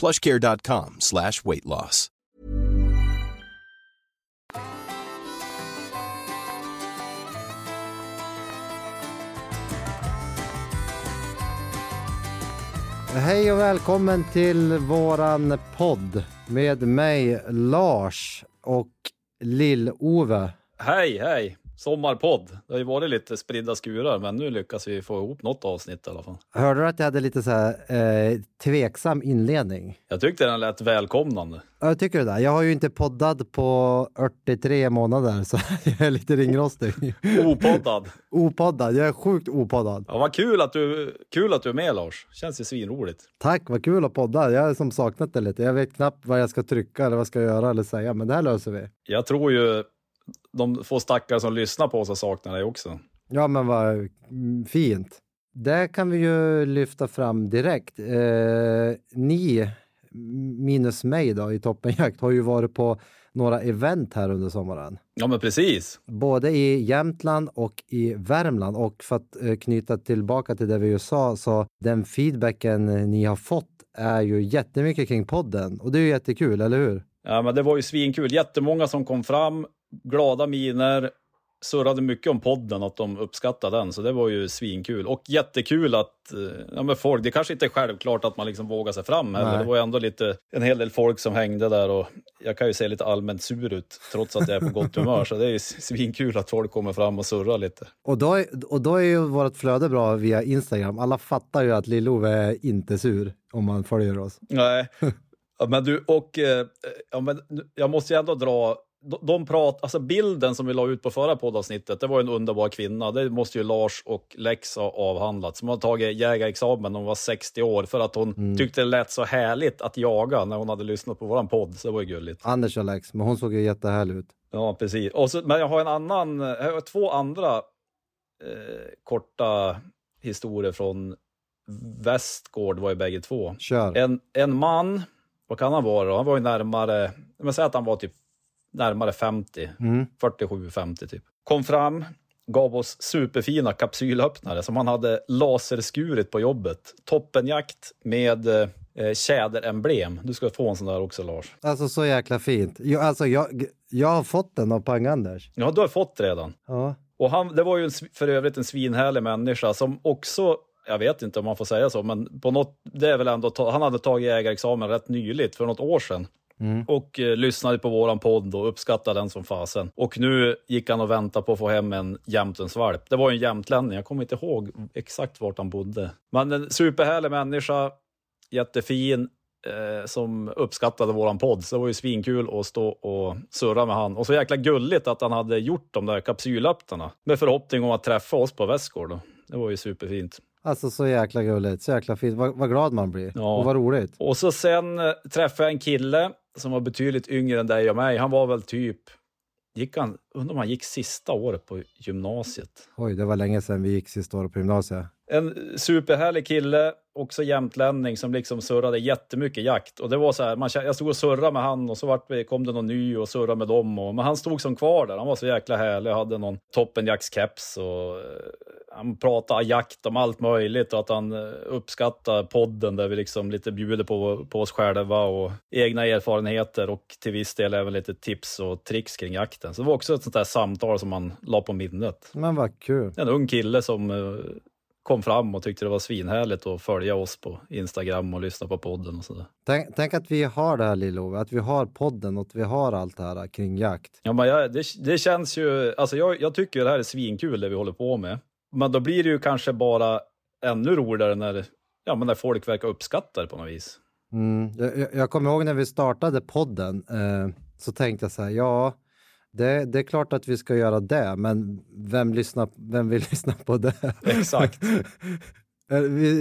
plushcare.com slash weight loss. Hej och välkommen till våran podd med mig Lars och Lill-Ove. Hej, hej! Sommarpodd. Det har ju varit lite spridda skurar, men nu lyckas vi få ihop något avsnitt i alla fall. Hörde du att jag hade lite så här, eh, tveksam inledning? Jag tyckte den lät välkomnande. Ja, jag tycker det? Jag har ju inte poddat på 43 månader så jag är lite ringrostig. Opoddad. opoddad, jag är sjukt opoddad. Ja, vad kul att, du, kul att du är med Lars. Känns ju svinroligt. Tack, vad kul att podda. Jag har som saknat det lite. Jag vet knappt vad jag ska trycka eller vad jag ska göra eller säga, men det här löser vi. Jag tror ju de få stackare som lyssnar på oss har saknat dig också. Ja, men vad fint. Det kan vi ju lyfta fram direkt. Eh, ni, minus mig då, i Toppenjakt, har ju varit på några event här under sommaren. Ja, men precis. Både i Jämtland och i Värmland. Och för att eh, knyta tillbaka till det vi ju sa, så den feedbacken ni har fått är ju jättemycket kring podden. Och det är ju jättekul, eller hur? Ja, men det var ju svinkul. Jättemånga som kom fram, glada miner, surrade mycket om podden, att de uppskattade den, så det var ju svinkul. Och jättekul att, eh, ja men folk, det kanske inte är självklart att man liksom vågar sig fram heller. Det var ju ändå lite, en hel del folk som hängde där och jag kan ju se lite allmänt sur ut, trots att jag är på gott humör, så det är ju svinkul att folk kommer fram och surrar lite. Och då, är, och då är ju vårt flöde bra via Instagram. Alla fattar ju att Lill-Ove är inte sur om man följer oss. Nej, ja, men du, och eh, ja, men jag måste ju ändå dra de prat, alltså bilden som vi la ut på förra poddavsnittet, det var en underbar kvinna. Det måste ju Lars och Lex ha avhandlat. Som har tagit jägarexamen när hon var 60 år för att hon mm. tyckte det lät så härligt att jaga när hon hade lyssnat på våran podd. Så det var ju gulligt. Anders och Lex, men hon såg ju jättehärlig ut. Ja, precis. Och så, men jag har en annan, jag har två andra eh, korta historier från Västgård var ju bägge två. Kör. En, en man, vad kan han vara då? Han var ju närmare, men säg att han var typ närmare 50, mm. 47-50 typ. Kom fram, gav oss superfina kapsylöppnare som han hade laserskurit på jobbet. Toppenjakt med eh, tjäderemblem. Du ska få en sån där också Lars. Alltså så jäkla fint. Jag, alltså, jag, jag har fått den av Pang-Anders. Ja, du har fått redan. Ja. Och han, det var ju en, för övrigt en svinhärlig människa som också jag vet inte om man får säga så, men på något, det är väl ändå, han hade tagit ägarexamen rätt nyligt, för något år sedan. Mm. Och eh, lyssnade på våran podd och uppskattade den som fasen. Och nu gick han och väntade på att få hem en jämtensvalp. Det var ju en jämtlänning, jag kommer inte ihåg exakt vart han bodde. Men en superhärlig människa, jättefin, eh, som uppskattade våran podd. Så det var ju svinkul att stå och surra med han. Och så jäkla gulligt att han hade gjort de där kapsylöppnarna med förhoppning om att träffa oss på Västgård. Det var ju superfint. Alltså så jäkla gulligt, så jäkla fint. Vad, vad glad man blir. Ja. Och vad roligt. Och så sen eh, träffade jag en kille som var betydligt yngre än dig och mig. Han var väl typ, gick han, undrar om han gick sista året på gymnasiet. Oj, det var länge sedan vi gick sista året på gymnasiet. En superhärlig kille, också jämtlänning som liksom surrade jättemycket jakt. Och det var så här, man, jag stod och surrade med han och så vart, kom det någon ny och surrade med dem. Och, men han stod som kvar där, han var så jäkla härlig, hade någon toppenjaktskeps och eh, han pratade jakt om allt möjligt och att han eh, uppskattar podden där vi liksom lite bjuder på, på oss själva och egna erfarenheter och till viss del även lite tips och tricks kring jakten. Så det var också ett sånt där samtal som man la på minnet. Men vad kul. En ung kille som eh, kom fram och tyckte det var svinhärligt att följa oss på Instagram och lyssna på podden och sådär. Tänk, tänk att vi har det här Lillove, att vi har podden och att vi har allt det här kring jakt. Ja, men jag, det, det känns ju, alltså jag, jag tycker det här är svinkul det vi håller på med. Men då blir det ju kanske bara ännu roligare när, ja, men när folk verkar uppskatta det på något vis. Mm. Jag, jag kommer ihåg när vi startade podden eh, så tänkte jag så här, ja, det, det, är klart att vi ska göra det, men vem, lyssnar, vem vill lyssna på det? Exakt.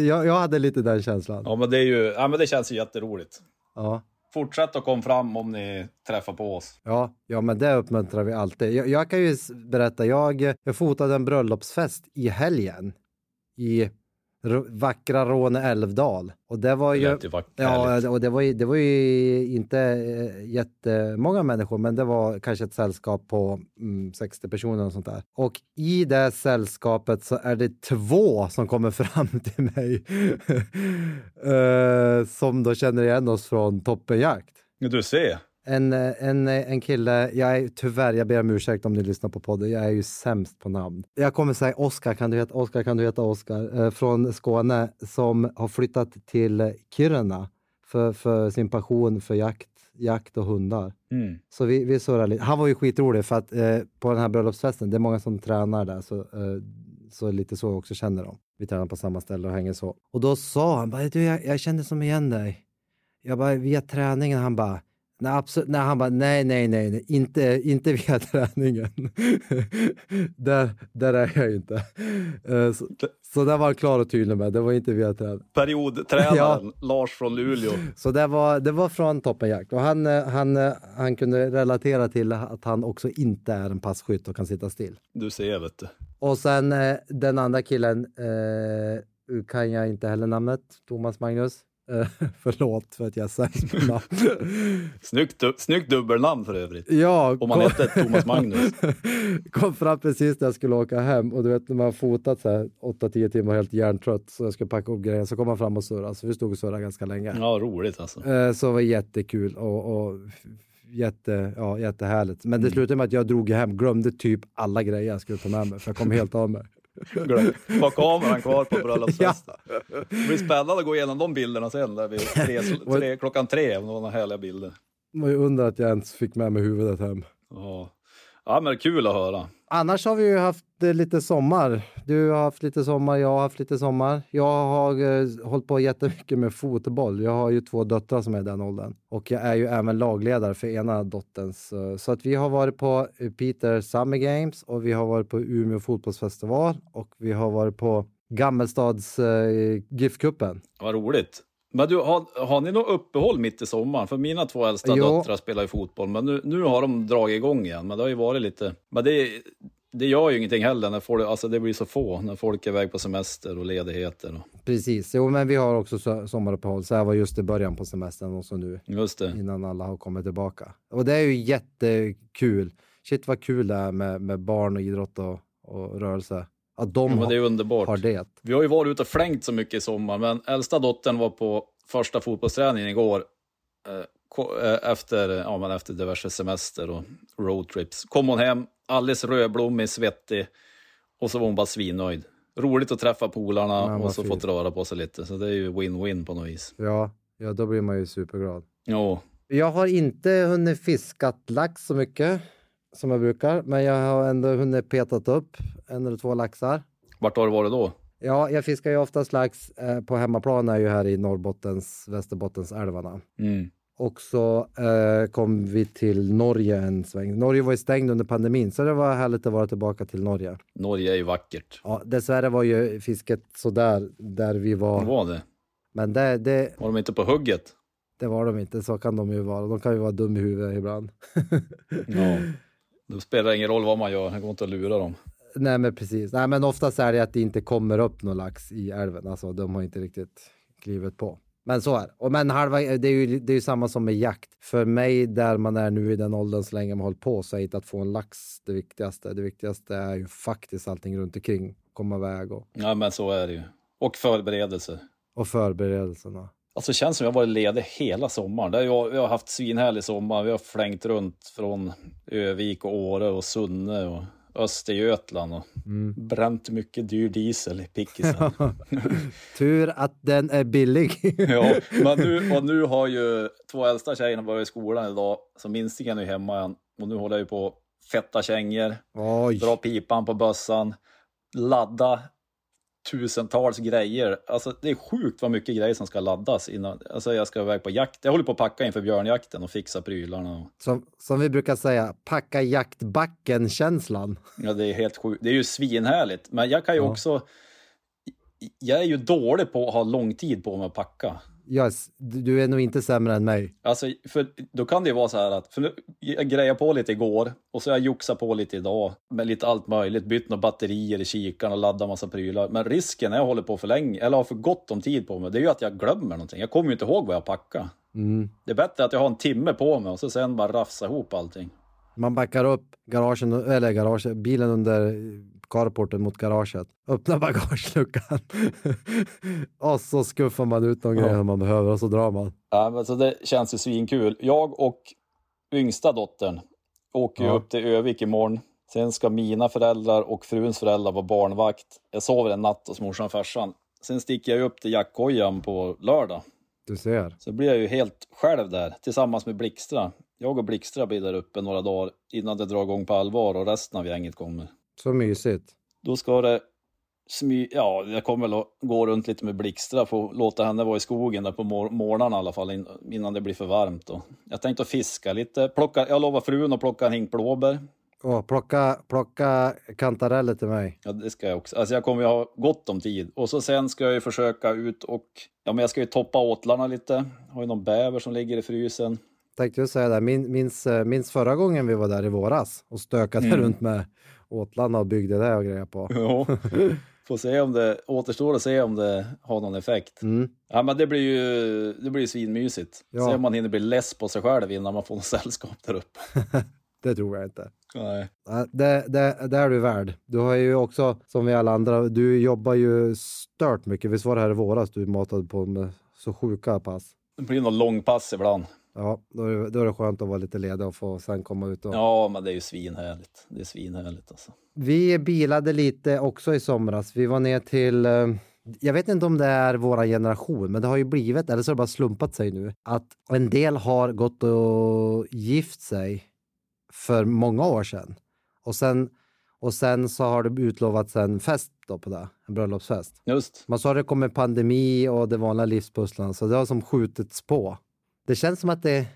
jag, jag hade lite den känslan. Ja, men det, är ju, ja, men det känns ju jätteroligt. Ja. Fortsätt att komma fram om ni träffar på oss. Ja, ja men det uppmuntrar vi alltid. Jag, jag kan ju berätta, jag, jag fotade en bröllopsfest i helgen i vackra Råne älvdal. Och det var ju, ja, och det var ju, det var ju inte äh, jättemånga människor, men det var kanske ett sällskap på mm, 60 personer och sånt där. Och i det sällskapet så är det två som kommer fram till mig uh, som då känner igen oss från Toppenjakt. Du ser en, en, en kille, jag är, tyvärr, jag ber om ursäkt om ni lyssnar på podden, jag är ju sämst på namn. Jag kommer säga Oskar, kan du heta Oskar, kan du heta Oskar, eh, från Skåne som har flyttat till Kiruna för, för sin passion för jakt, jakt och hundar. Mm. Så vi, vi surrade lite. Han var ju skitrolig för att eh, på den här bröllopsfesten, det är många som tränar där, så, eh, så lite så jag också känner dem. Vi tränar på samma ställe och hänger så. Och då sa han bara, du, jag, jag kände som igen dig. Jag bara, via träningen, han bara, Nej, absolut, nej, han bara nej, nej, nej, nej. Inte, inte via träningen. där, där är jag inte. Uh, så, så där var han klar och tydlig med, det var inte via träningen. Periodtränaren ja. Lars från Luleå. Så det var, det var från Toppenjakt och han, eh, han, eh, han kunde relatera till att han också inte är en passkytt och kan sitta still. Du ser, vet du. Och sen den andra killen eh, kan jag inte heller namnet, Thomas Magnus. Uh, förlåt för att jag säger namn. snyggt, snyggt dubbelnamn för övrigt. Ja, Om man kom... hette Thomas Magnus. kom fram precis när jag skulle åka hem och du vet när man har fotat så här 8-10 timmar helt hjärntrött så jag skulle packa upp grejer så kom man fram och surrade. Så vi stod och surrade ganska länge. Ja, roligt alltså. Uh, så det var jättekul och, och jätte, ja, jättehärligt. Men det mm. slutade med att jag drog hem, glömde typ alla grejer jag skulle ta med mig för jag kom helt av mig. Var kameran kvar på bröllopsfesten? Ja. Det blir spännande att gå igenom de bilderna sen, där vid tre, tre, klockan tre, några härliga bilder. Man ju undrar att jag ens fick med mig huvudet hem. Ja. ja, men kul att höra. Annars har vi ju haft lite sommar. Du har haft lite sommar, jag har haft lite sommar. Jag har uh, hållit på jättemycket med fotboll. Jag har ju två döttrar som är i den åldern. Och jag är ju även lagledare för ena dotterns. Uh, så att vi har varit på Peter Summer Games och vi har varit på Umeå fotbollsfestival och vi har varit på Gammelstads uh, GIF-cupen. Vad roligt. Men du, har, har ni något uppehåll mitt i sommaren? För mina två äldsta jo. döttrar spelar ju fotboll, men nu, nu har de dragit igång igen. Men det har ju varit lite... Men det, det gör ju ingenting heller när folk, alltså det blir så få när folk är iväg på semester och ledigheter. Och... Precis, jo men vi har också sommaruppehåll. Så här var just i början på semestern och så nu. Just det. Innan alla har kommit tillbaka. Och det är ju jättekul. Shit vad kul det är med, med barn och idrott och, och rörelse. Att de ja, det är underbart. har det. Vi har ju varit ute och flängt så mycket i sommar, men äldsta dottern var på första fotbollsträningen igår. Eh, eh, efter, ja, men efter diverse semester och roadtrips. Kom hon hem, alldeles rödblommig, svettig och så var hon bara svinnöjd. Roligt att träffa polarna ja, och så fått röra på sig lite. Så det är ju win-win på något vis. Ja, ja, då blir man ju superglad. Ja. Jag har inte hunnit fiskat lax så mycket som jag brukar, men jag har ändå hunnit petat upp en eller två laxar. Vart har du varit då? Ja, jag fiskar ju oftast lax eh, på hemmaplan är ju här i Norrbottens, Västerbottens älvarna. Mm. Och så eh, kom vi till Norge en sväng. Norge var ju stängd under pandemin, så det var härligt att vara tillbaka till Norge. Norge är ju vackert. Ja, dessvärre var ju fisket sådär där vi var. Det var det? Men det, det... Var de inte på hugget? Det var de inte, så kan de ju vara. De kan ju vara dum i huvudet ibland. ja. Då spelar det ingen roll vad man gör, det går inte att lura dem. Nej men precis. Nej men oftast är det att det inte kommer upp någon lax i älven. Alltså de har inte riktigt klivit på. Men så är det. Och men halva, det är ju det är ju samma som med jakt. För mig där man är nu i den åldern så länge man hållit på så är inte att få en lax det viktigaste. Det viktigaste är ju faktiskt allting runt omkring. Komma iväg och... Ja men så är det ju. Och förberedelser. Och förberedelserna. Alltså det känns som jag varit ledig hela sommaren. Jag, vi har haft svinhärlig sommar. Vi har flängt runt från Övik och Åre och Sunne och Östergötland och Mm. bränt mycket dyr diesel i pickisen. Tur att den är billig. ja, men nu, och nu har ju två äldsta tjejerna börjat i skolan idag, så minstingen är hemma igen. Och nu håller jag ju på fetta kängor, Oj. dra pipan på bössan, ladda tusentals grejer. Alltså det är sjukt vad mycket grejer som ska laddas innan alltså, jag ska iväg på jakt. Jag håller på att packa inför björnjakten och fixa prylarna. Och, Som, som vi brukar säga, packa jaktbacken-känslan. ja, det är helt sjukt. Det är ju svinhärligt, men jag kan ju Ja. också... Jag är ju dålig på att ha lång tid på mig att packa. Yes, du är nog inte sämre än mig. Alltså, för då kan det ju vara så här att, för nu, jag grejade på lite igår och så har jag joxat på lite idag med lite allt möjligt, bytt några batterier i kikaren och laddat massa prylar. Men risken när jag håller på för länge, eller har för gott om tid på mig, det är ju att jag glömmer någonting. Jag kommer ju inte ihåg vad jag packade. Mm. Det är bättre att jag har en timme på mig och så sen bara rafsa ihop allting. Man backar upp garagen, eller garage, bilen under carporten mot garaget. Öppnar bagageluckan. och så skuffar man ut de grejer man behöver och så drar man. Ja, men så det känns ju svinkul. Jag och yngsta dottern åker Ja. upp till Övik imorgon. Sen ska mina föräldrar och fruns föräldrar vara barnvakt. Jag sover en natt hos morsan och farsan. Sen sticker jag upp till jackkojan på lördag. Du ser. Så blir jag ju helt själv där tillsammans med Blixtra. Jag och Blixtra blir där uppe några dagar innan det drar igång på allvar och resten av gänget kommer. Så mysigt. Då ska det smy... Ja, jag kommer väl att gå runt lite med Blixtra, få låta henne vara i skogen där på mor- morgnarna i alla fall in, innan det blir för varmt. Då. Jag tänkte fiska lite. Plocka, jag lovar frun att plocka en hink blåbär. Åh, plocka, plocka kantareller till mig. Ja, det ska jag också. Alltså jag kommer ju ha gott om tid. Och så sen ska jag ju försöka ut och... Ja, men jag ska ju toppa åtlarna lite. Har ju någon bäver som ligger i frysen. Tänkte jag säga det, Min, minns, eh, minns förra gången vi var där i våras och stökade Mm. runt med åtlarna och byggde det och grejer på. Ja. Får se om det återstår att se om det har någon effekt. Mm. Ja, men det blir ju det blir svinmysigt. Ja. Se om man hinner bli less på sig själv innan man får något sällskap där uppe. Det tror jag inte. Nej. Det, det, det är du värd. Du har ju också, som vi alla andra, du jobbar ju stört mycket. Visst var det här i våras du matade på med så sjuka pass? Det blir någon långpass ibland. Ja, då är, det- då är det skönt att vara lite ledig och få sen komma ut och... Ja, men det är ju svinhärligt. Det är svinhärligt alltså. Vi bilade lite också i somras. Vi var ner till, eh, jag vet inte om det är våra generation, men det har ju blivit, eller så har det bara slumpat sig nu, att en del har gått och gift sig för många år sedan. Och sen, och sen så har det utlovats en fest då på det, en bröllopsfest. Just. Man sa att det kommer pandemi och det vanliga livspusslan, så det har som skjutits på. Det känns som att det,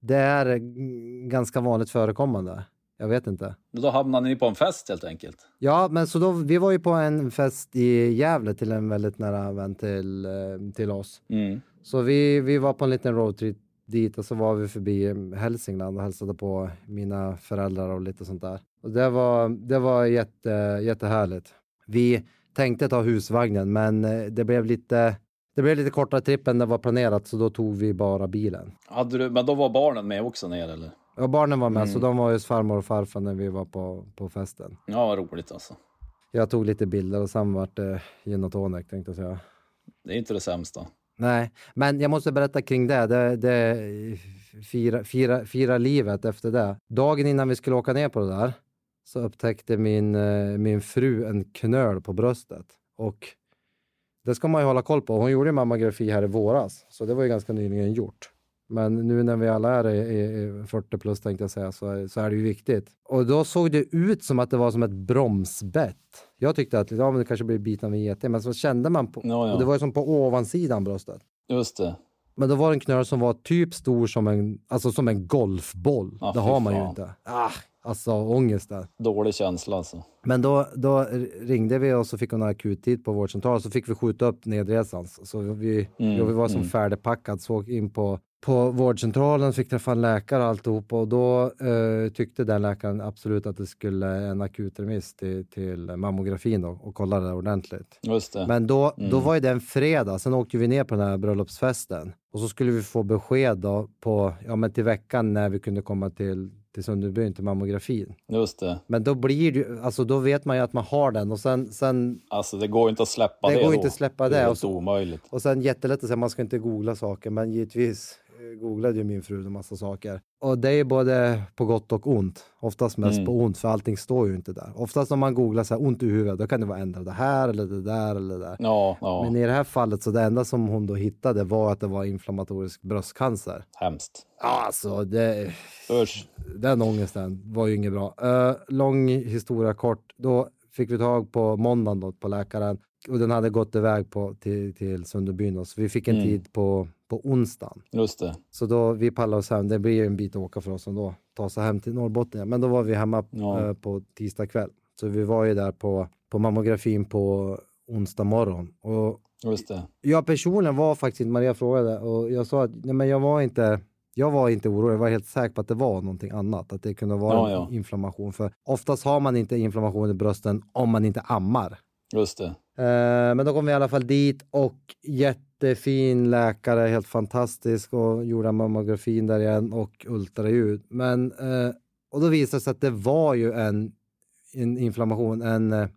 det är mm, ganska vanligt förekommande. Jag vet inte. Då hamnar ni på en fest helt enkelt. Ja, men så då, vi var ju på en fest i Gävle till en väldigt nära vän till, eh, till oss. Mm. Så vi, vi var på en liten roadtrip dit och så var vi förbi eh, Hälsingland och hälsade på mina föräldrar och lite sånt där. Och det var, det var jätte, jättehärligt. Vi tänkte ta husvagnen, men eh, det blev lite det blev lite kortare tripp än det var planerat, så då tog vi bara bilen. Hade du, men då var barnen med också ner eller? Och barnen var med, Mm. så de var hos farmor och farfar när vi var på, på festen. Ja, vad roligt alltså. Jag tog lite bilder och sen vart det gin och tonic tänkte jag säga. Det är inte det sämsta. Nej, men jag måste berätta kring det. det, det fira, fira, fira livet efter det. Dagen innan vi skulle åka ner på det där så upptäckte min, eh, min fru en knöl på bröstet. Och det ska man ju hålla koll på. Hon gjorde ju mammografi här i våras, så det var ju ganska nyligen gjort. Men nu när vi alla är i, i, i 40 plus tänkte jag säga, så är, så är det ju viktigt. Och då såg det ut som att det var som ett bromsbett. Jag tyckte att ja, men det kanske blir biten av en geting, men så kände man på, Ja, ja. det var ju som på ovansidan bröstet. Just det. Men då var det en knöl som var typ stor som en, alltså som en golfboll. Ja, det har man ju fan. inte. Ah, alltså ångesten. Dålig känsla alltså. Men då, då ringde vi och så fick hon akuttid på vårdcentralen så fick vi skjuta upp nedresan. Så vi, Mm, vi var som mm. färdigpackad, så in på, på vårdcentralen, fick träffa en läkare och alltihop och då eh, tyckte den läkaren absolut att det skulle en akutremiss till, till mammografin då, och kolla det ordentligt. Just det. Men då, då Mm. var ju det en fredag, sen åkte vi ner på den här bröllopsfesten. Och så skulle vi få besked då på, ja men till veckan när vi kunde komma till, till Sunderbyn till mammografin. Just det. Men då blir det ju, alltså då vet man ju att man har den och sen, sen, Alltså det går inte att släppa Det det går då. inte att släppa Det det. är Och helt så- omöjligt. och sen jättelätt att säga, man ska inte googla saker, men givetvis googlade ju min fru en massa saker. Och det är både på gott och ont. Oftast mest Mm. på ont, för allting står ju inte där. Oftast om man googlar så här ont i huvudet, då kan det vara ändra det här eller det där eller det där. Ja, ja. Men i det här fallet så det enda som hon då hittade var att det var inflammatorisk bröstcancer. Hemskt. Ja, alltså det, Usch. den ångesten var ju inget bra. Uh, lång historia kort. Då fick vi tag på måndagen då, på läkaren och den hade gått iväg på, till, till Sunderbyn. Så vi fick en Mm. tid på, på onsdagen. Just det. Så då vi pallade oss hem. Det blir ju en bit att åka för oss ändå. Ta sig hem till Norrbotten. Men då var vi hemma Ja. eh, på tisdag kväll. Så vi var ju där på, på mammografin på onsdag morgon. Och Just det. jag personligen var faktiskt inte, Maria frågade och jag sa att nej, men jag var inte jag var inte orolig, jag var helt säker på att det var någonting annat, att det kunde vara Ja, ja. inflammation. För oftast har man inte inflammation i brösten om man inte ammar. Just det. Eh, men då kom vi i alla fall dit och jättefin läkare, helt fantastisk och gjorde mammografin där igen och ultraljud. Men, eh, och då visade det sig att det var ju en, en inflammation, en eh,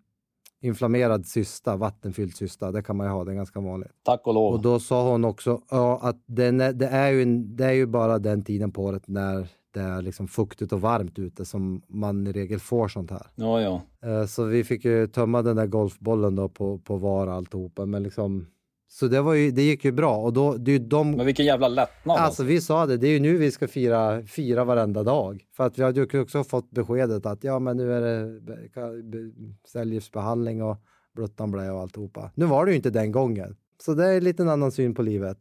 inflammerad cysta, vattenfylld cysta. Det kan man ju ha, det är ganska vanligt. Tack och lov. Och då sa hon också ja, att är, det, är ju det är ju bara den tiden på året när det är liksom fuktigt och varmt ute som man i regel får sånt här. Ja, ja. Eh, Så vi fick ju tömma den där golfbollen då på, på VAR alltihopa. Men liksom, så det, var ju, det gick ju bra. Och då, det är de, Men vilken jävla lättnad. alltså vi sa det, det är ju nu vi ska fira, fira varenda dag. För att vi hade ju också fått beskedet att ja men nu är det cellgiftsbehandling och bluttan blä och alltihopa. Nu var det ju inte den gången. Så det är lite en annan syn på livet.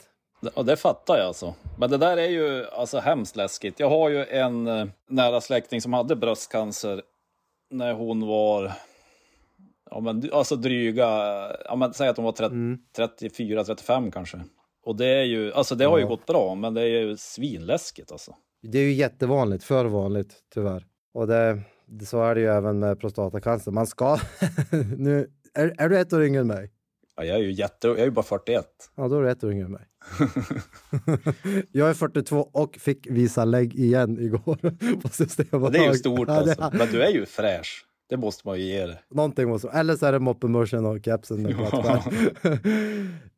Ja, det fattar jag alltså. Men det där är ju alltså hemskt läskigt. Jag har ju en eh, nära släkting som hade bröstcancer när hon var, ja men alltså dryga, ja men säg att hon var 34, 35 kanske. Och det är ju, alltså det har ju Ja. gått bra, men det är ju svinläskigt alltså. Det är ju jättevanligt, för vanligt tyvärr. Och det- så är det ju även med prostatacancer. Man ska... nu, är, är du ett år yngre än mig? Ja, jag är ju jätte, jag är ju bara 41. Ja, då är du ett år yngre än mig. jag är 42 och fick visa lägg igen igår Systembolaget. Det är ju stort Ja, det- alltså. Men du är ju fräsch. Det måste man ju ge dig. Någonting måste... Eller så är det moppemuschen och kepsen.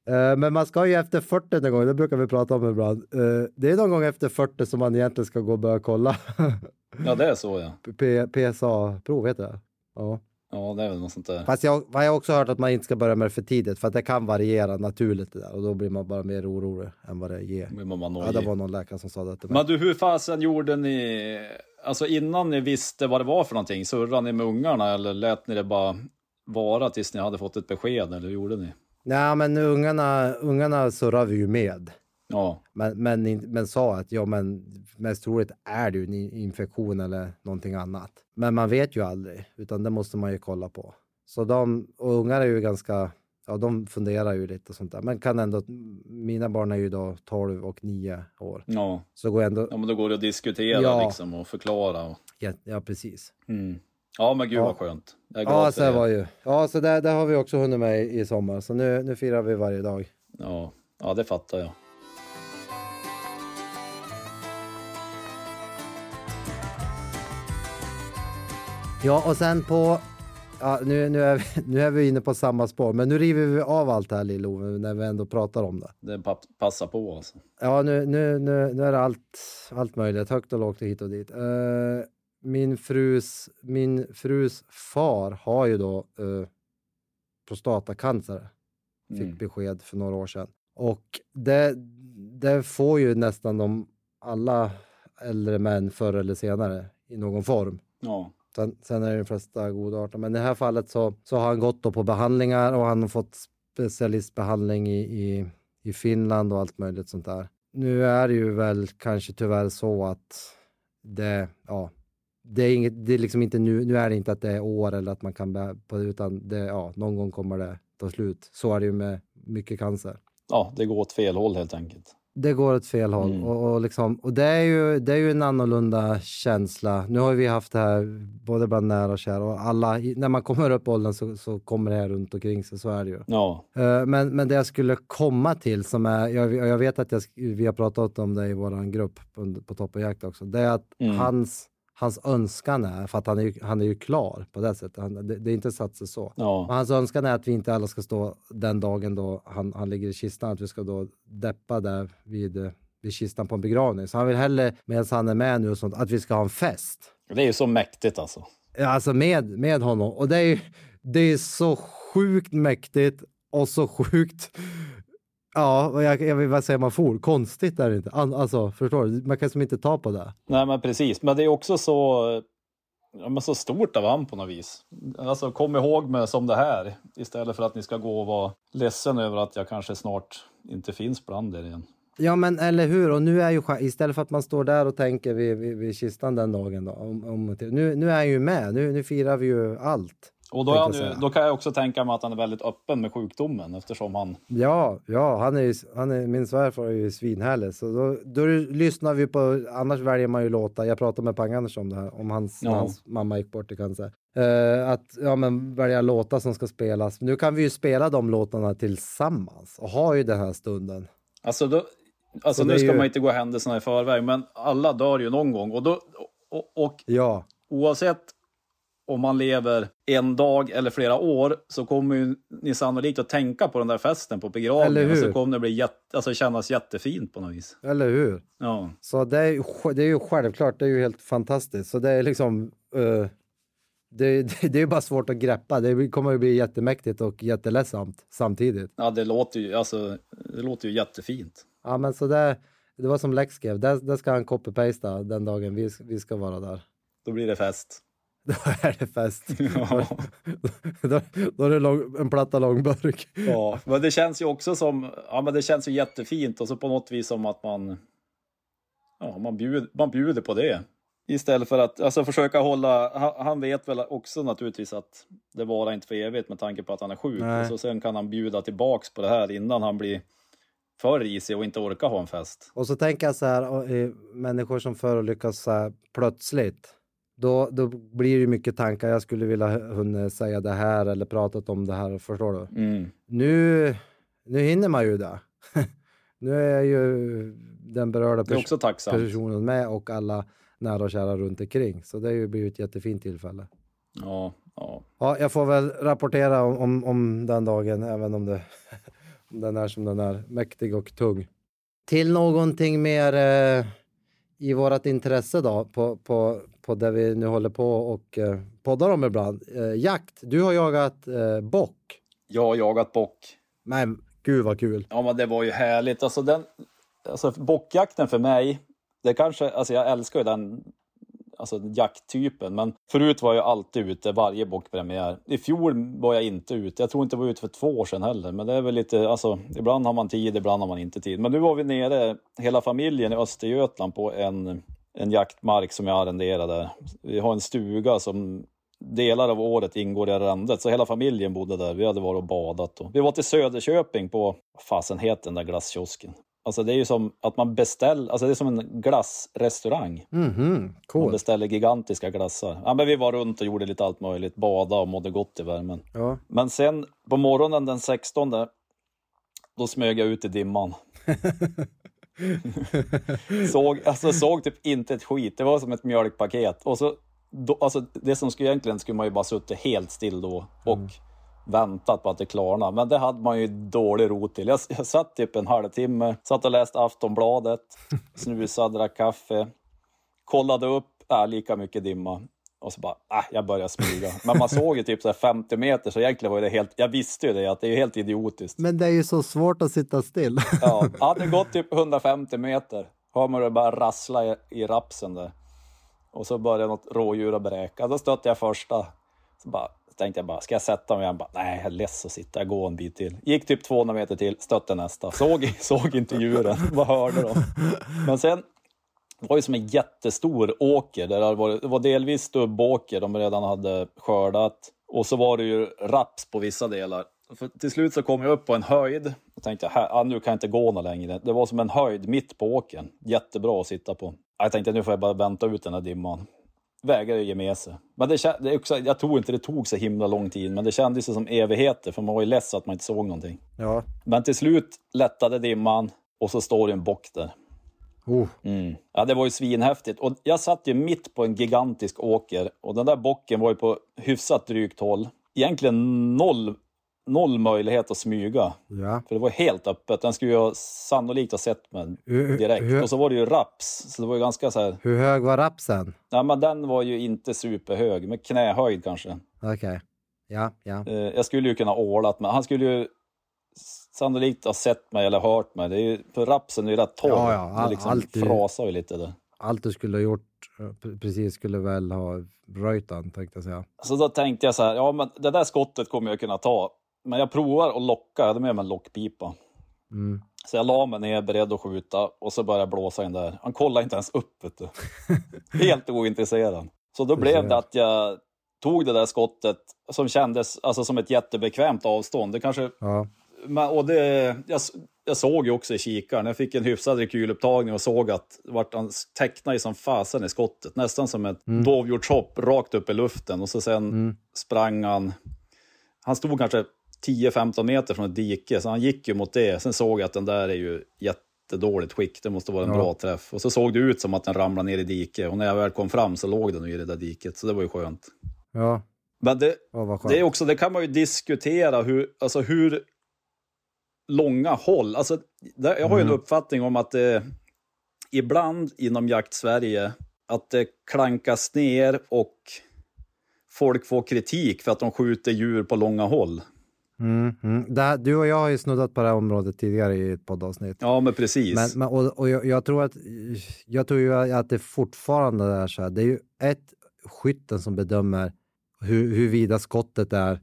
Eh, Men man ska ju efter 40 någon gång, det brukar vi prata om ibland. Eh, Det är någon gång efter 40 som man egentligen ska gå och börja kolla. Ja, det är så ja. PSA-prov heter det. Ja. Ja, det är väl något sånt där. Fast jag, jag har också hört att man inte ska börja med det för tidigt för att det kan variera naturligt det där och då blir man bara mer orolig än vad det ger. Blir man bara Ja, det var någon läkare som sa det till mig. Men du, hur fasen gjorde ni? Alltså innan ni visste vad det var för någonting, surrade ni med ungarna eller lät ni det bara vara tills ni hade fått ett besked? Eller hur gjorde ni? Nej, men ungarna, ungarna surrar vi ju med. Ja, Men, men, men sa att ja, men mest troligt är det ju en in- infektion eller någonting annat. Men man vet ju aldrig, utan det måste man ju kolla på. Så de, och ungar är ju ganska, ja de funderar ju lite och sånt där. Men kan ändå, mina barn är ju då 12 och 9 år. ja. Så går ändå, ja men då går det att diskutera Ja. liksom och förklara. Och... ja, ja precis. Mm. Ja, men gud Ja. vad skönt. Ja, så var ju. Ja, så där, där har vi också hunnit med i sommar. Så nu, nu firar vi varje dag. Ja. ja, det fattar jag. Ja, och sen på... Ja, nu, nu, är vi, nu är vi inne på samma spår, men nu river vi av allt det här Lill-Ove, när vi ändå pratar om det. Det pa- passar på alltså. Ja, nu, nu, nu, nu är det allt, allt möjligt, högt och lågt och hit och dit. Eh, min, frus, min frus far har ju då uh, prostatacancer, fick Mm. besked för några år sedan. Och det, det får ju nästan de alla äldre män förr eller senare i någon form. Ja, Sen, sen är det de flesta godartade. Men i det här fallet så, så har han gått då på behandlingar och han har fått specialistbehandling i, i, i Finland och allt möjligt sånt där. Nu är det ju väl kanske tyvärr så att det, ja, det är, inget, det är liksom inte nu, nu är det inte att det är år eller att man kan på det, utan det, ja, någon gång kommer det ta slut. Så är det ju med mycket cancer. ja det går åt fel håll helt enkelt. Det går åt fel håll Mm. och, och, liksom, och det, är ju, det är ju en annorlunda känsla. Nu har vi haft det här både bland nära och kära och alla, när man kommer upp i åldern så, så kommer det här runt omkring sig, så är det ju. Ja, Eh, Men, men det jag skulle komma till som är, jag, jag vet att jag, vi har pratat om det i vår grupp på, på Topp och Jakt också, det är att Mm. hans, hans önskan är, för att han är ju, han är ju klar på det sättet, han, det, det är inte satt sig så. Ja, hans önskan är att vi inte alla ska stå den dagen då han, han ligger i kistan, att vi ska då deppa där vid, vid kistan på en begravning. Så han vill hellre, medan han är med nu och sånt, att vi ska ha en fest. Det är ju så mäktigt alltså. Ja, Alltså med, med honom. Och det är ju det är så sjukt mäktigt och så sjukt Ja, och jag, jag vill vad säger man for? Konstigt är det inte. Alltså, förstår du? Man kan som inte ta på det. Nej, men precis. Men det är också så, ja, men så stort av han på något vis. Alltså, kom ihåg mig som det här istället för att ni ska gå och vara ledsen över att jag kanske snart inte finns bland er igen. Ja, men eller hur? Och nu är ju istället för att man står där och tänker vid, vid, vid kistan den dagen då, om, om, nu, nu är han ju med. Nu, nu firar vi ju allt. Och då, han ju, då kan jag också tänka mig att han är väldigt öppen med sjukdomen eftersom han... Ja, ja, han är, ju- han är, min svärfar är ju svinhärlig. Så då, då lyssnar vi på, annars väljer man ju låtar. Jag pratade med Pang-Anders om det här, om hans, Ja. hans mamma gick bort i cancer. Eh, att ja, men välja låtar som ska spelas. Nu kan vi ju spela de låtarna tillsammans och ha ju den här stunden. Alltså, då, alltså Så nu ska ju- man inte gå händelserna i förväg, men alla dör ju någon gång. Och, då, och, och Ja, oavsett om man lever en dag eller flera år så kommer ju ni sannolikt att tänka på den där festen på begravningen. Så kommer det bli jätte, alltså kännas jättefint på något vis. eller hur? Ja. Så det är, det är ju självklart, det är ju helt fantastiskt. Så det är liksom... eh, det, det, det är ju bara svårt att greppa. Det kommer ju bli jättemäktigt och jätteledsamt samtidigt. ja, det låter ju, alltså, det låter ju jättefint. Ja, men så det, det var som Lex skrev. Där, där ska han copy-pasta den dagen vi, vi ska vara där. Då blir det fest. Det fest. Ja. då, då är det lång, en platta långburk. Ja, men det känns ju också som, ja men det känns ju jättefint och så på något vis som att man, ja man bjuder, man bjuder på det. Istället för att, alltså försöka hålla, han, vet väl också naturligtvis att det varar inte för evigt med tanke på att han är sjuk. Nej. Och så sen kan han bjuda tillbaks på det här innan han blir för risig och inte orkar ha en fest. Och så tänker jag så här, eh, människor som förolyckas plötsligt. Då, då blir det mycket tankar. Jag skulle vilja hunnit säga det här eller pratat om det här. Förstår du? Mm. Nu, nu hinner man ju det. nu är ju den berörda pers- personen med och alla nära och kära runt omkring. Så det har ju blivit ett jättefint tillfälle. Ja, ja. Ja, jag får väl rapportera om, om, om den dagen, även om, det, om den är som den är, mäktig och tung. Till någonting mer eh, i vårt intresse då, på, på, på det vi nu håller på och eh, poddar om ibland. Eh, jakt. Du har jagat eh, bock. Jag har jagat bock. Men gud vad kul. Ja, men det var ju härligt. Alltså, den, alltså bockjakten för mig, det kanske, alltså jag älskar ju den alltså jakttypen, men förut var jag alltid ute varje bockpremiär. I fjol var jag inte ute. Jag tror inte jag var ute för två år sedan heller, men det är väl lite, alltså ibland har man tid, ibland har man inte tid. Men nu var vi nere, hela familjen i Östergötland på en, en jaktmark som jag arrenderade. Vi har en stuga som delar av året ingår i arrendet, så hela familjen bodde där. Vi hade varit och badat. Och vi var till Söderköping på, vad fasen heter den där glasskiosken? Alltså det är ju som att man beställer, alltså det är som en glassrestaurang. Mhm, Man cool. beställer gigantiska glassar. Ja, men vi var runt och gjorde lite allt möjligt, bada och mådde gott i värmen. Ja. Men sen på morgonen den 16, då smög jag ut i dimman. såg, alltså, såg typ inte ett skit, det var som ett mjölkpaket. Och så, då, alltså, det som skulle egentligen skulle man ju bara suttit helt still då och väntat på att det klarnade. Men det hade man ju dålig ro till. Jag, jag satt typ en halvtimme, satt och läste Aftonbladet, snusade, drack kaffe, kollade upp, äh, lika mycket dimma. Och så bara, äh, jag började smyga. Men man såg ju typ så här 50 meter, så egentligen var det helt, jag visste ju det, att det är helt idiotiskt. Men det är ju så svårt att sitta still. Ja, hade gått typ 150 meter, hör man det bara rassla i, i rapsen där. Och så började något rådjur att bräka. Då stötte jag första. Så bara, tänkte jag bara, ska jag sätta mig igen? Bara, Nej, jag är less att sitta, jag går en bit till. Gick typ 200 meter till, stötte nästa. Såg, såg inte djuren, bara hörde dem. Men sen det var ju som en jättestor åker. Där det, var, det var delvis stubbåker de redan hade skördat. Och så var det ju raps på vissa delar. För till slut så kom jag upp på en höjd. Och tänkte, här, ah, nu kan jag inte gå något längre. Det var som en höjd mitt på åkern. Jättebra att sitta på. Jag tänkte, nu får jag bara vänta ut den här dimman. Vägrade ge med sig. Men det, det också, jag tror inte det tog så himla lång tid, men det kändes som evigheter. För man var ju less att man inte såg någonting. Ja. Men till slut lättade dimman och så står det en bock där. Oh. Mm. Ja, det var ju svinhäftigt. Och jag satt ju mitt på en gigantisk åker och den där bocken var ju på hyfsat drygt håll. Egentligen noll noll möjlighet att smyga. Ja. För det var helt öppet. Den skulle ju sannolikt ha sett mig Hur- direkt. hur- Och så var det ju raps, så det var ju ganska så här... Hur hög var rapsen? Nej, men den var ju inte superhög, med knähöjd kanske. Okej. Ja, ja. Eh, jag skulle ju kunna ålat men han skulle ju sannolikt ha sett mig eller hört mig. Det är ju, för rapsen är ju rätt torr. Ja, ja, det all- liksom allt frasar ju lite där. Allt du skulle ha gjort eh, pre- precis skulle väl ha röjt den, tänkte jag säga. Så då tänkte jag så här, ja men det där skottet kommer jag kunna ta. Men jag provar att locka, jag hade med mig en lockpipa. Mm. Så jag la mig ner beredd att skjuta och så började jag blåsa in där. Han kollade inte ens upp vet du. Helt ointresserad. Så då blev det att jag tog det där skottet som kändes alltså, som ett jättebekvämt avstånd. Det kanske Ja. Men, och det, jag, jag såg ju också i kikaren, jag fick en hyfsad rekylupptagning och såg att vart han tecknade som fasen i skottet. Nästan som ett Mm. dovhjortshopp rakt upp i luften. Och så sen sprang han, han stod kanske 10-15 meter från ett dike, så han gick ju mot det. Sen såg jag att den där är ju jättedåligt skick, det måste vara en Ja. bra träff. Och så såg det ut som att den ramlade ner i diket. Och när jag väl kom fram så låg den i det där diket, så det var ju skönt. Ja, Men det, oh, det är också, det kan man ju diskutera hur, alltså hur långa håll, alltså det, jag har ju en uppfattning om att det ibland inom jakt-Sverige att det klankas ner och folk får kritik för att de skjuter djur på långa håll. Mm, mm. Här, du och jag har ju snuddat på det här området tidigare i ett poddavsnitt. Ja, men precis. Men, men, och, och jag, jag tror att jag tror ju att det fortfarande är så här. Det är ju ett skytten som bedömer hur, huruvida skottet är,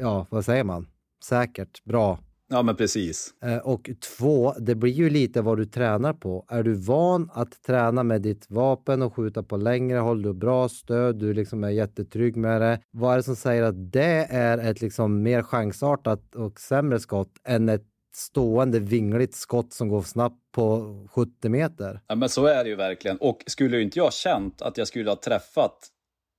ja, vad säger man? Säkert, bra. Ja, men precis. Eh, Och två, det blir ju lite vad du tränar på. Är du van att träna med ditt vapen och skjuta på längre håll, du har bra stöd, du liksom är jättetrygg med det. Vad är det som säger att det är ett liksom mer chansartat och sämre skott än ett stående vingligt skott som går snabbt på 70 meter? Ja, men så är det ju verkligen. Och skulle inte jag känt att jag skulle ha träffat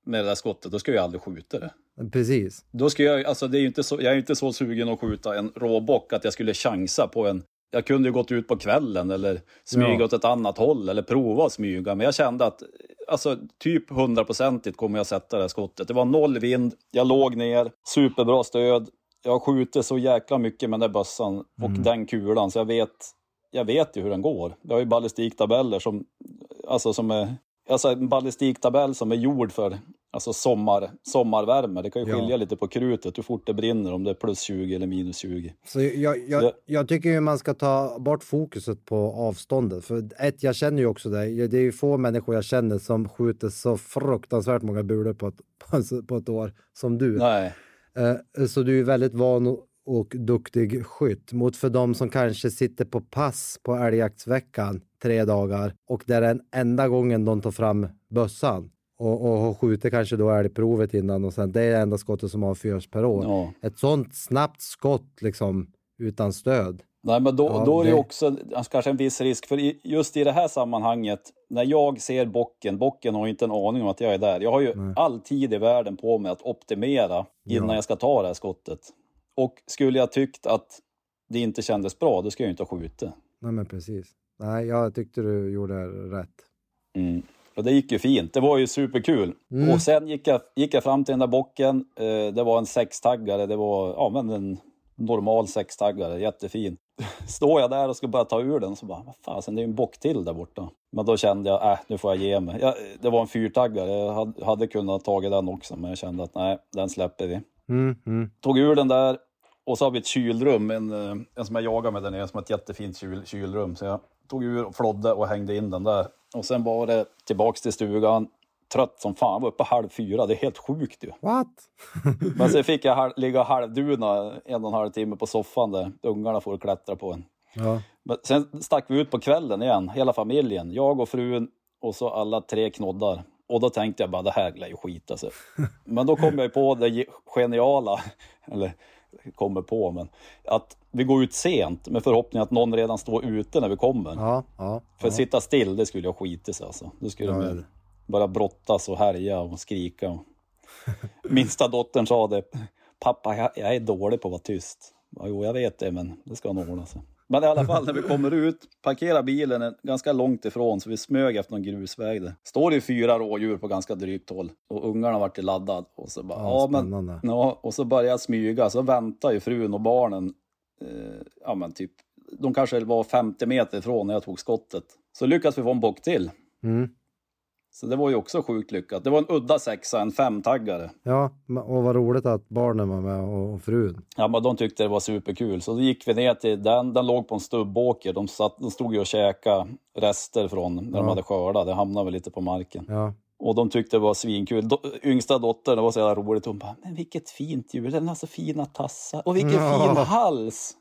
med det där skottet, då skulle jag aldrig skjuta det. Precis. Då ska jag, alltså det är inte så, jag är inte så sugen att skjuta en råbock att jag skulle chansa på en... Jag kunde ju gått ut på kvällen eller smyga Ja. åt ett annat håll eller prova att smyga. Men jag kände att alltså, typ hundraprocentigt kommer jag sätta det här skottet. Det var noll vind, jag låg ner, superbra stöd. Jag har skjutit så jäkla mycket med den där bössan och den kulan så jag vet, jag vet ju hur den går. Jag har ju ballistiktabeller som, alltså som är, alltså en ballistiktabell som är gjord för alltså sommar, sommarvärme. Det kan ju Ja. skilja lite på krutet hur fort det brinner, om det är plus 20 eller minus 20. Så jag, jag, Det- jag tycker ju man ska ta bort fokuset på avståndet. För ett, jag känner ju också det. Det är ju få människor jag känner som skjuter så fruktansvärt många bulor på ett, på, på ett år som du. Nej, Eh, Så du är väldigt van och, duktig skytt. Mot för de som kanske sitter på pass på älgjaktsveckan tre dagar och det är den enda gången de tar fram bössan och, och har skjutit kanske då älgprovet innan och sen det är det enda skottet som avfyras per år. ja. Ett sånt snabbt skott liksom utan stöd. Nej, men då, Ja, då är det det- också alltså, kanske en viss risk. För i, just i det här sammanhanget, när jag ser bocken, bocken har ju inte en aning om att jag är där. Jag har ju Nej. all tid i världen på mig att optimera innan Ja. jag ska ta det här skottet. Och skulle jag tyckt att det inte kändes bra, då ska jag inte ha skjutit. Nej men precis. Nej, jag tyckte du gjorde rätt. Mm. Och det gick ju fint. Det var ju superkul. Mm. Och sen gick jag, gick jag fram till den där bocken. Eh, det var en sextaggare. Det var ja, men en normal sextaggare. Jättefin. Står jag där och ska börja ta ur den så bara, vad fasen, det är ju en bock till där borta. Men då kände jag, äh, nu får jag ge mig. Jag, det var en fyrtaggare. Jag hade, hade kunnat tagit den också, men jag kände att nej, den släpper vi. Mm, mm. Tog ur den där och så har vi ett kylrum, en, eh, en som jag jagar med där nere, som har ett jättefint kyl, kylrum. Så jag tog ur och flodde och hängde in den där. Och sen var det tillbaks till stugan, trött som fan, var uppe halv fyra, det är helt sjukt ju. What? Men sen fick jag halv, ligga halvduna en och en halv timme på soffan där ungarna får klättra på en. Ja. Men sen stack vi ut på kvällen igen, hela familjen. Jag och frun och så alla tre knoddar. Och då tänkte jag bara, det här lär ju skita sig. Men då kom jag på det ge- geniala, eller kommer på, men att vi går ut sent med förhoppning att någon redan står ute när vi kommer. Ja, ja. För ja. att sitta still, det skulle jag skita sig alltså. Då skulle Ja, bara brottas och härja och skrika. Och... Minsta dottern sa det, pappa jag, jag är dålig på att vara tyst. Ja, jo, jag vet det, men det ska nog ordna sig. Men i alla fall när vi kommer ut, parkerar bilen ganska långt ifrån så vi smög efter någon grusväg. Där. Står det fyra rådjur på ganska drygt håll och ungarna vart laddad. Och så bara, Ja, ja, men, ja, och så börjar jag smyga, så väntar ju frun och barnen, eh, ja men typ, de kanske var 50 meter ifrån när jag tog skottet. Så lyckas vi få en bock till. Mm. Så det var ju också sjukt lyckat. Det var en udda sexa, en femtaggare. Ja, och vad roligt att barnen var med och frun. Ja, men de tyckte det var superkul. Så då gick vi ner till den. Den låg på en stubbåker. De, satt, de stod ju och käkade rester från när de hade skördat. Det hamnade väl lite på marken. Ja, Och de tyckte det var svinkul. Do, yngsta dottern, det var så jävla roligt. Hon bara, men vilket fint djur. Den har så fina tassar. Och vilken Ja. fin hals.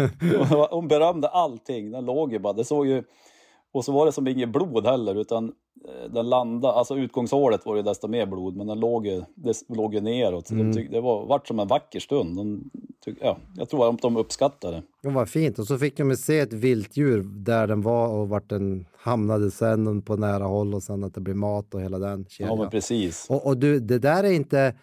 Hon- berömde allting. Den låg ju bara. Det såg ju... Och så var det som inget blod heller, utan den landade, alltså utgångshålet var det desto mer blod, men den låg ju, det låg ju neråt. Så de tyck, det var, vart som en vacker stund. De tyck, ja, jag tror att de uppskattade det. det var fint. Och så fick de ju se ett viltdjur där den var och vart den hamnade sen på nära håll och sen att det blir mat och hela den Ja, kedjan. men precis. Och, och du, det där är inte,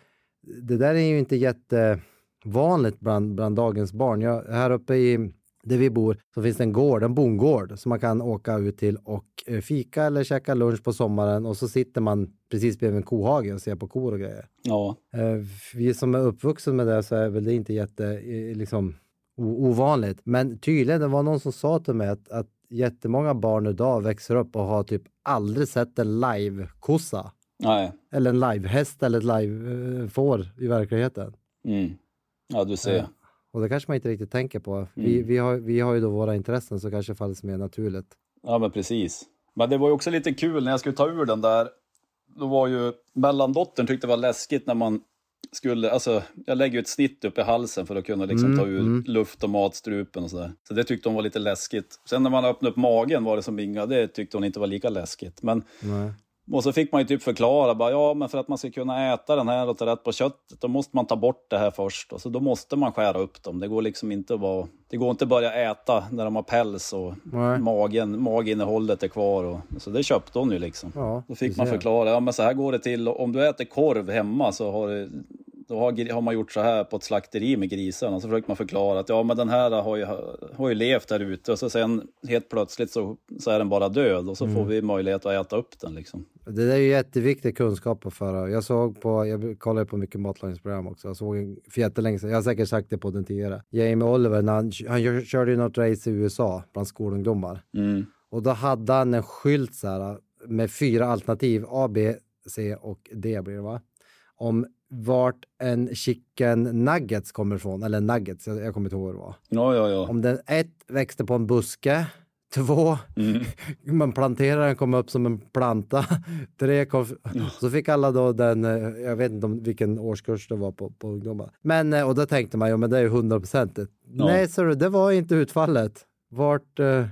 det där är ju inte jättevanligt bland, bland dagens barn. Jag, här uppe i där vi bor så finns det en gård, en bondgård som man kan åka ut till och eh, fika eller käka lunch på sommaren och så sitter man precis bredvid en kohage och ser på kor och grejer. Ja, Eh, Vi som är uppvuxna med det så är väl det inte jätte, eh, liksom, ovanligt. Men tydligen, det var någon som sa till mig att, att jättemånga barn idag växer upp och har typ aldrig sett en live-kossa. nej. Eller en livehäst eller ett live-får i verkligheten. Mm. Ja, du ser. Ja. Och det kanske man inte riktigt tänker på. Vi, Mm. vi, har, vi har ju då våra intressen så kanske faller mer naturligt. Ja, men precis. Men det var ju också lite kul när jag skulle ta ur den där. Då var ju mellandottern tyckte det var läskigt när man skulle, alltså jag lägger ju ett snitt upp i halsen för att kunna liksom Mm, ta ur mm. luft och matstrupen och sådär. Så det tyckte hon var lite läskigt. Sen när man öppnade upp magen var det som inga, det tyckte hon inte var lika läskigt. Men Nej. Och så fick man ju typ förklara, bara, ja men för att man ska kunna äta den här och ta rätt på köttet, då måste man ta bort det här först. Och så då måste man skära upp dem. Det går liksom inte att vara, det går inte att börja äta när de har päls och Nej. magen, maginnehållet är kvar. Och, så det köpte hon ju liksom. Ja, Då fick du man förklara, ja men så här går det till. Om du äter korv hemma så har det, då har, har man gjort så här på ett slakteri med grisarna. Så försökte man förklara att ja men den här har ju, har ju levt där ute och så sen helt plötsligt så, så är den bara död och så Mm. får vi möjlighet att äta upp den liksom. Det där är ju jätteviktig kunskap att föra. Jag såg på, jag kollar ju på mycket matlagningsprogram också. Jag såg en för jättelänge sedan, jag har säkert sagt det på den tidigare. Jamie Oliver, när han, han körde ju något race i USA bland skolungdomar. Mm. Och då hade han en skylt så här med fyra alternativ, A, B, C och D blir det va? Om vart en chicken nuggets kommer ifrån, eller nuggets, jag, jag kommer inte ihåg vad det var. Ja, ja, ja. Om den ett växte på en buske, två, Mm. man planterar den, kommer upp som en planta, tre, kom, så fick alla då den, eh, jag vet inte om vilken årskurs det var på, på ungdomar. Men, eh, och då tänkte man, ja men det är ju hundraprocentigt. Ja. Nej, så det var inte utfallet. Vart, eh,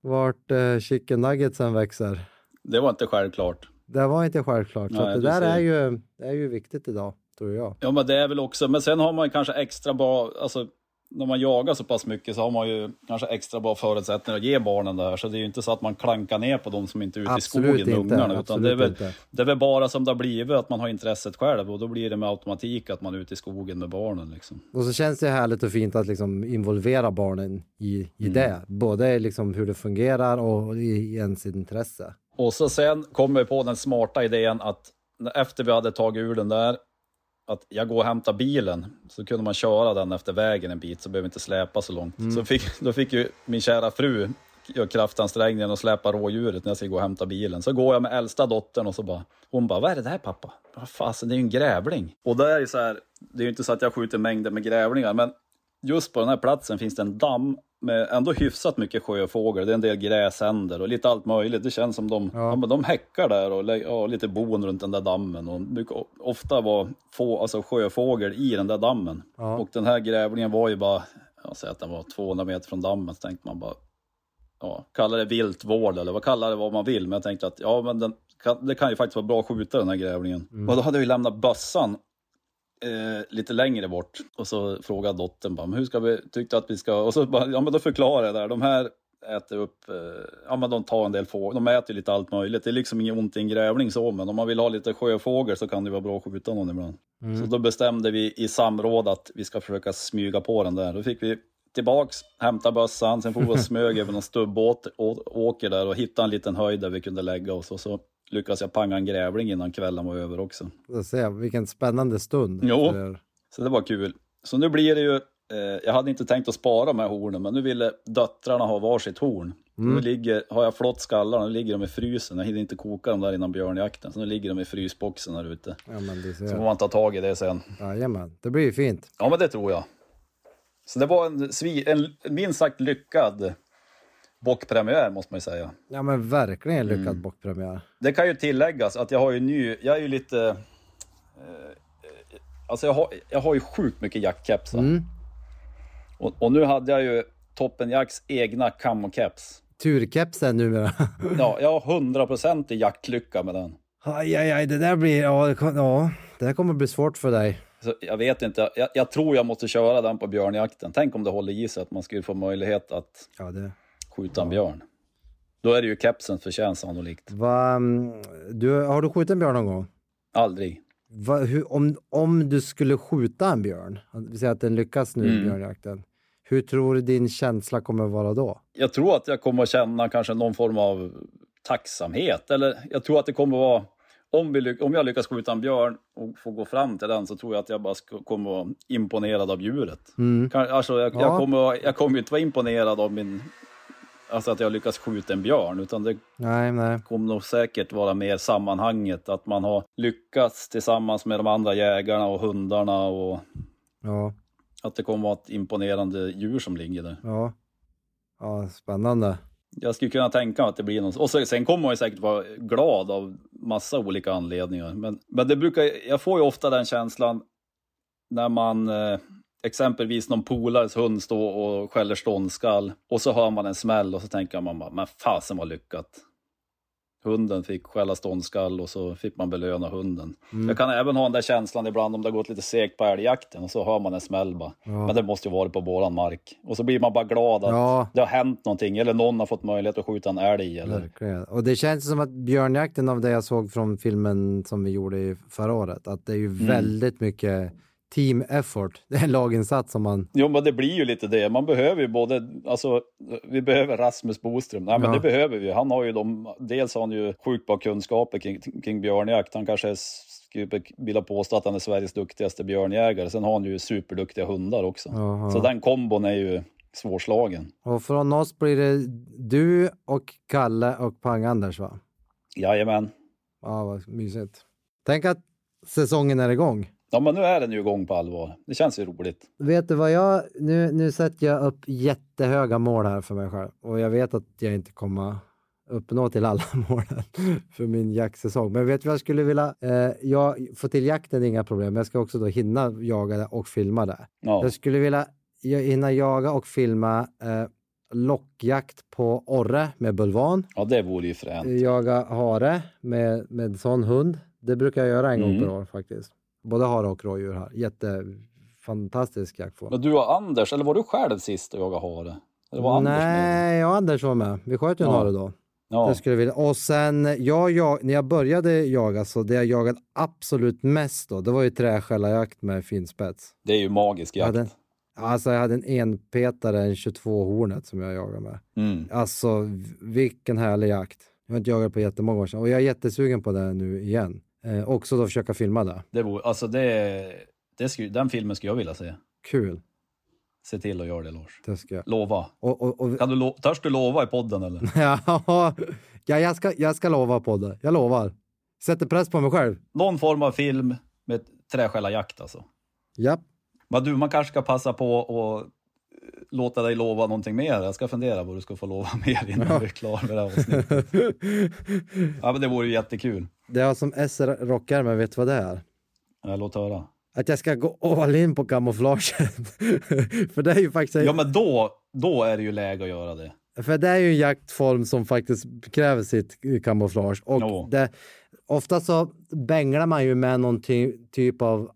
vart chicken nuggetsen växer. Det var inte självklart. Det var inte självklart. så Nej, att det där ser. är ju, det är ju viktigt idag, tror jag. Ja, men det är väl också, men sen har man ju kanske extra bra, alltså när man jagar så pass mycket så har man ju kanske extra bra förutsättningar att ge barnen det här. Så det är ju inte så att man klankar ner på de som inte är ute Absolut i skogen inte, ungarna. Utan det är, väl, inte. det är väl bara som det har blivit, att man har intresset själv och då blir det med automatik att man är ute i skogen med barnen. Liksom. Och så känns det härligt och fint att liksom involvera barnen i, i Mm. det. Både liksom hur det fungerar och i ens intresse. Och så sen kom vi på den smarta idén att efter vi hade tagit ur den där, att jag går och hämtar bilen, så kunde man köra den efter vägen en bit, så behöver inte släpa så långt. Så fick, då fick ju min kära fru göra kraftansträngningen och släpa rådjuret när jag ska gå och hämta bilen. Så går jag med äldsta dottern och så bara, hon bara, vad är det där pappa? Vad fasen, det är ju en grävling. Och det är ju så här, det är ju inte så att jag skjuter mängder med grävlingar, men just på den här platsen finns det en damm med ändå hyfsat mycket sjöfågel. Det är en del gräsänder och lite allt möjligt. Det känns som de, ja. men de häckar där och ja, lite bon runt den där dammen. Och mycket, ofta var få, alltså sjöfågel i den där dammen. Ja. Och den här grävlingen var ju bara, jag säger att den var 200 meter från dammen, så tänkte man bara, ja, kalla det viltvård eller vad kallar det vad man vill. Men jag tänkte att ja, men den, det kan ju faktiskt vara bra att skjuta den här grävlingen. Och då hade jag ju lämnat bössan eh, lite längre bort. Och så frågade dottern bara, hur ska vi, tyckte att vi ska, och så bara, ja men då förklarade jag där, de här äter upp, eh, ja men de tar en del fågel, de äter lite allt möjligt. Det är liksom inget ont i en grävling så, men om man vill ha lite sjöfågel så kan det vara bra att skjuta någon ibland. Så då bestämde vi i samråd att vi ska försöka smyga på den där. Då fick vi tillbaks, hämta bössan, sen får vi smög över någon stubbåt, åker där och hittade en liten höjd där vi kunde lägga oss och så lyckades jag panga en grävling innan kvällen var över också. Jag ser, vilken spännande stund. Jo, så det var kul. Så nu blir det ju, eh, jag hade inte tänkt att spara här hornen, men nu ville döttrarna ha varsitt horn. Mm. Nu ligger, har jag flott skallarna, nu ligger de i frysen. Jag hinner inte koka dem där innan björnjakten, så nu ligger de i frysboxen här ute. Ja. Så får man ta tag i det sen. Jajamän, det blir ju fint. Ja, men det tror jag. Så det var en, en minst sagt lyckad bockpremiär måste man ju säga. Ja men verkligen lyckad mm. bockpremiär. Det kan ju tilläggas att jag har ju ny, jag är ju lite... Eh, alltså jag har, jag har ju sjukt mycket jackkepsar. Mm. Och, och, nu hade jag ju Toppen Jacks egna camokeps. Turkepsen numera. ja, jag har 100% i jaktlycka med den. Aj, aj, aj, det där blir, ja, ja, det här kommer bli svårt för dig. Så jag vet inte, jag, jag, tror jag måste köra den på björnjakten. Tänk om det håller i sig att man skulle få möjlighet att ja, det... skjuta en björn. Då är det ju kepsens förtjänst sannolikt. Va, mm, du, har du skjutit en björn någon gång? Aldrig. Va, hur, om, om du skulle skjuta en björn, vi säger att den lyckas nu i mm. björnjakten, hur tror du din känsla kommer vara då? Jag tror att jag kommer att känna kanske någon form av tacksamhet. Eller jag tror att det kommer att vara om, vi, om jag lyckas skjuta en björn och få gå fram till den så tror jag att jag bara kommer vara imponerad av djuret. Mm. Alltså, jag, ja. jag, kommer, jag kommer inte vara imponerad av min, alltså att jag lyckas skjuta en björn, utan det nej, nej. kommer nog säkert vara mer sammanhanget, att man har lyckats tillsammans med de andra jägarna och hundarna och ja. att det kommer vara ett imponerande djur som ligger där. Ja, ja spännande jag skulle kunna tänka mig att det blir något. Och så, sen kommer man ju säkert vara glad av massa olika anledningar. Men, men det brukar, jag får ju ofta den känslan när man eh, exempelvis någon polares hund står och skäller ståndskall och så hör man en smäll och så tänker man bara, men fasen var lyckat hunden fick skälla ståndskall och så fick man belöna hunden. Mm. Jag kan även ha den där känslan ibland om det har gått lite segt på älgjakten och så hör man en smäll bara. Ja. Men det måste ju varit på våran mark. Och så blir man bara glad att ja. det har hänt någonting eller någon har fått möjlighet att skjuta en älg. Eller... Verkligen. Och det känns som att björnjakten av det jag såg från filmen som vi gjorde förra året, att det är ju mm. väldigt mycket team effort. Det är en laginsats som man... Jo, men det blir ju lite det. Man behöver ju både, alltså, vi behöver Rasmus Boström. Nej, men ja. det behöver vi. Han har ju de, dels har han ju sjukt bra kunskaper kring, kring björnjakt. Han kanske skulle vilja påstå att han är Sveriges duktigaste björnjägare. Sen har han ju superduktiga hundar också. Aha. Så den kombon är ju svårslagen. Och från oss blir det du och Kalle och Pang-Anders va? Jajamän. Ja, vad mysigt. Tänk att säsongen är igång. Ja, men nu är den ju igång på allvar. Det känns ju roligt. Vet du vad jag... Nu, nu sätter jag upp jättehöga mål här för mig själv och jag vet att jag inte kommer uppnå till alla målen för min jaktsäsong. Men vet du vad jag skulle vilja? Eh, jag får till jakten inga problem. Jag ska också då hinna jaga det och filma det. Ja. Jag skulle vilja hinna jaga och filma eh, lockjakt på orre med bulvan. Ja, det vore ju fränt. Jaga hare med, med sån hund. Det brukar jag göra en mm. gång per år faktiskt. Både hare och rådjur här. Jättefantastisk jaktform. Men du och Anders, eller var du själv sist och jagade hare? Eller var Anders Nej, jag och Anders var med. Vi sköt ju en ja. hare då. Ja. Det skulle vilja. Och sen, jag, jag, när jag började jaga, så det jag jagade absolut mest då, det var ju träskällarjakt med finspets. Det är ju magisk jakt. Jag hade, alltså jag hade en enpetare, en 22 hornet som jag jagade med. Mm. Alltså vilken härlig jakt. Jag har inte jagat på jättemånga år sedan och jag är jättesugen på det nu igen. Eh, också då försöka filma det. det vore, alltså det, det skulle, den filmen skulle jag vilja se. Kul. Se till att göra det Lars. Det ska jag. Lova. Och, och, och... Kan du lo törs du lova i podden eller? ja, jag ska, jag ska lova på det. Jag lovar. Sätter press på mig själv. Någon form av film med träskällarjakt alltså. Japp. Men du, man kanske ska passa på att låta dig lova någonting mer. Jag ska fundera vad du ska få lova mer innan ja. vi är klara med det här avsnittet. ja, men det vore ju jättekul. Det har som SR-rockare, men vet du vad det är? Ja, låt höra. Att jag ska gå all in på kamouflaget. För det är ju faktiskt... Ja, men då, då är det ju läge att göra det. För det är ju en jaktform som faktiskt kräver sitt kamouflage. Och no. det, ofta så bänglar man ju med någon ty typ av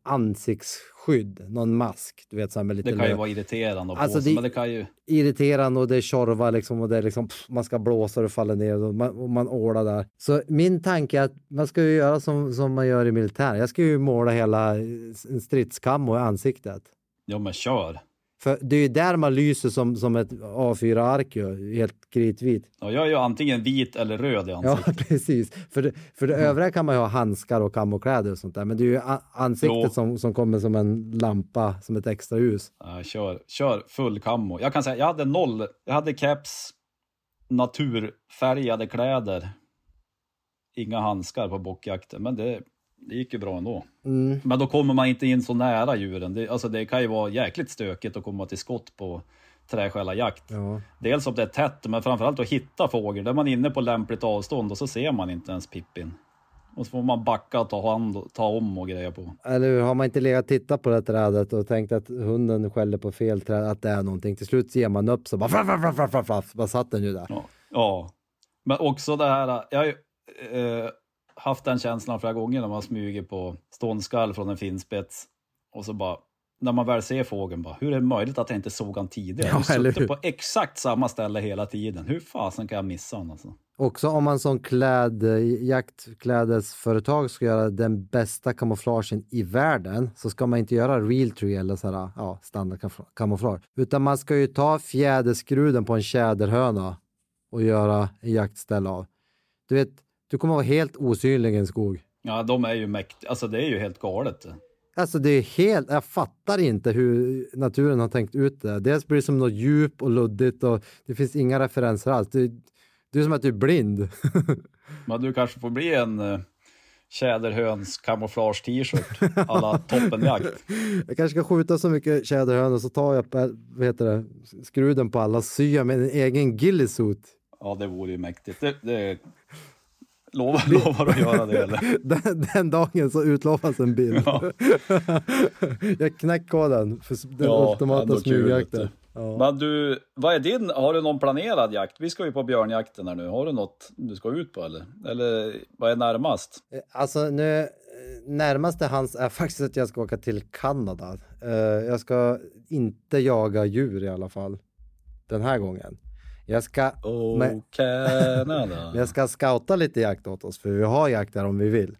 ansiktsskydd, någon mask. Du vet, så med lite det kan ju vara irriterande att alltså, det, men det kan ju... Irriterande och det är tjorva liksom och det är liksom, pff, man ska blåsa och det faller ner och man, och man ålar där. Så min tanke är att man ska ju göra som, som man gör i militär. Jag ska ju måla hela en stridskam i ansiktet. Ja, men kör! För det är ju där man lyser som, som ett A4-ark, helt kritvit. Ja, jag är ju antingen vit eller röd i ansiktet. Ja, precis. För det, för det mm. övriga kan man ju ha handskar och kammokläder och sånt där. Men det är ju ansiktet som, som kommer som en lampa, som ett extra ljus. Ja, kör, kör full kammo. Jag kan säga, jag hade noll. Jag hade keps, naturfärgade kläder. Inga handskar på bockjakten, men det, det gick ju bra ändå. Mm. Men då kommer man inte in så nära djuren. Det, alltså det kan ju vara jäkligt stökigt att komma till skott på träskällarjakt. Ja. Dels om det är tätt, men framförallt att hitta fågel. Där man är inne på lämpligt avstånd och så ser man inte ens pippin. Och så får man backa och ta, hand, ta om och greja på. Eller hur? Har man inte legat och tittat på det trädet och tänkt att hunden skäller på fel träd, att det är någonting. Till slut ger man upp så bara flaff, flaff, flaff, flaff, bara satt den ju där. Ja. ja. Men också det här, jag eh, haft den känslan flera gånger när man smyger på ståndskall från en finspets och så bara när man väl ser fågeln, bara, hur är det möjligt att jag inte såg han tidigare? Ja, jag suttit på exakt samma ställe hela tiden. Hur fasen kan jag missa honom? Alltså? Också om man som kläd, jaktklädesföretag ska göra den bästa kamouflagen i världen så ska man inte göra realtree eller så här, ja, standardkamouflage. Utan man ska ju ta fjäderskruden på en tjäderhöna och göra en jaktställ av. Du vet, du kommer vara helt osynlig i en skog. Ja, de är ju mäktiga. Alltså det är ju helt galet. Alltså det är helt, jag fattar inte hur naturen har tänkt ut det. Dels blir det som något djup och luddigt och det finns inga referenser alls. Det, det är som att du är blind. Men du kanske får bli en uh, tjäderhöns kamouflage t-shirt alla toppenjakt. Jag kanske ska skjuta så mycket tjäderhönor så tar jag vad heter det, skruden på alla och syr med en egen gillisuit. Ja, det vore ju mäktigt. Det, det Lovar, lovar att göra det eller? Den, den dagen så utlovas en bild. Ja. jag knäcker koden för den ja, ultimata smygjakten. Ja. Men du, vad är din, har du någon planerad jakt? Vi ska ju på björnjakten här nu. Har du något du ska ut på eller? Eller vad är närmast? Eh, alltså nu, närmaste hans är faktiskt att jag ska åka till Kanada. Eh, jag ska inte jaga djur i alla fall. Den här gången. Jag ska, oh, men, Canada. jag ska scouta lite jakt åt oss, för vi har jakt där om vi vill.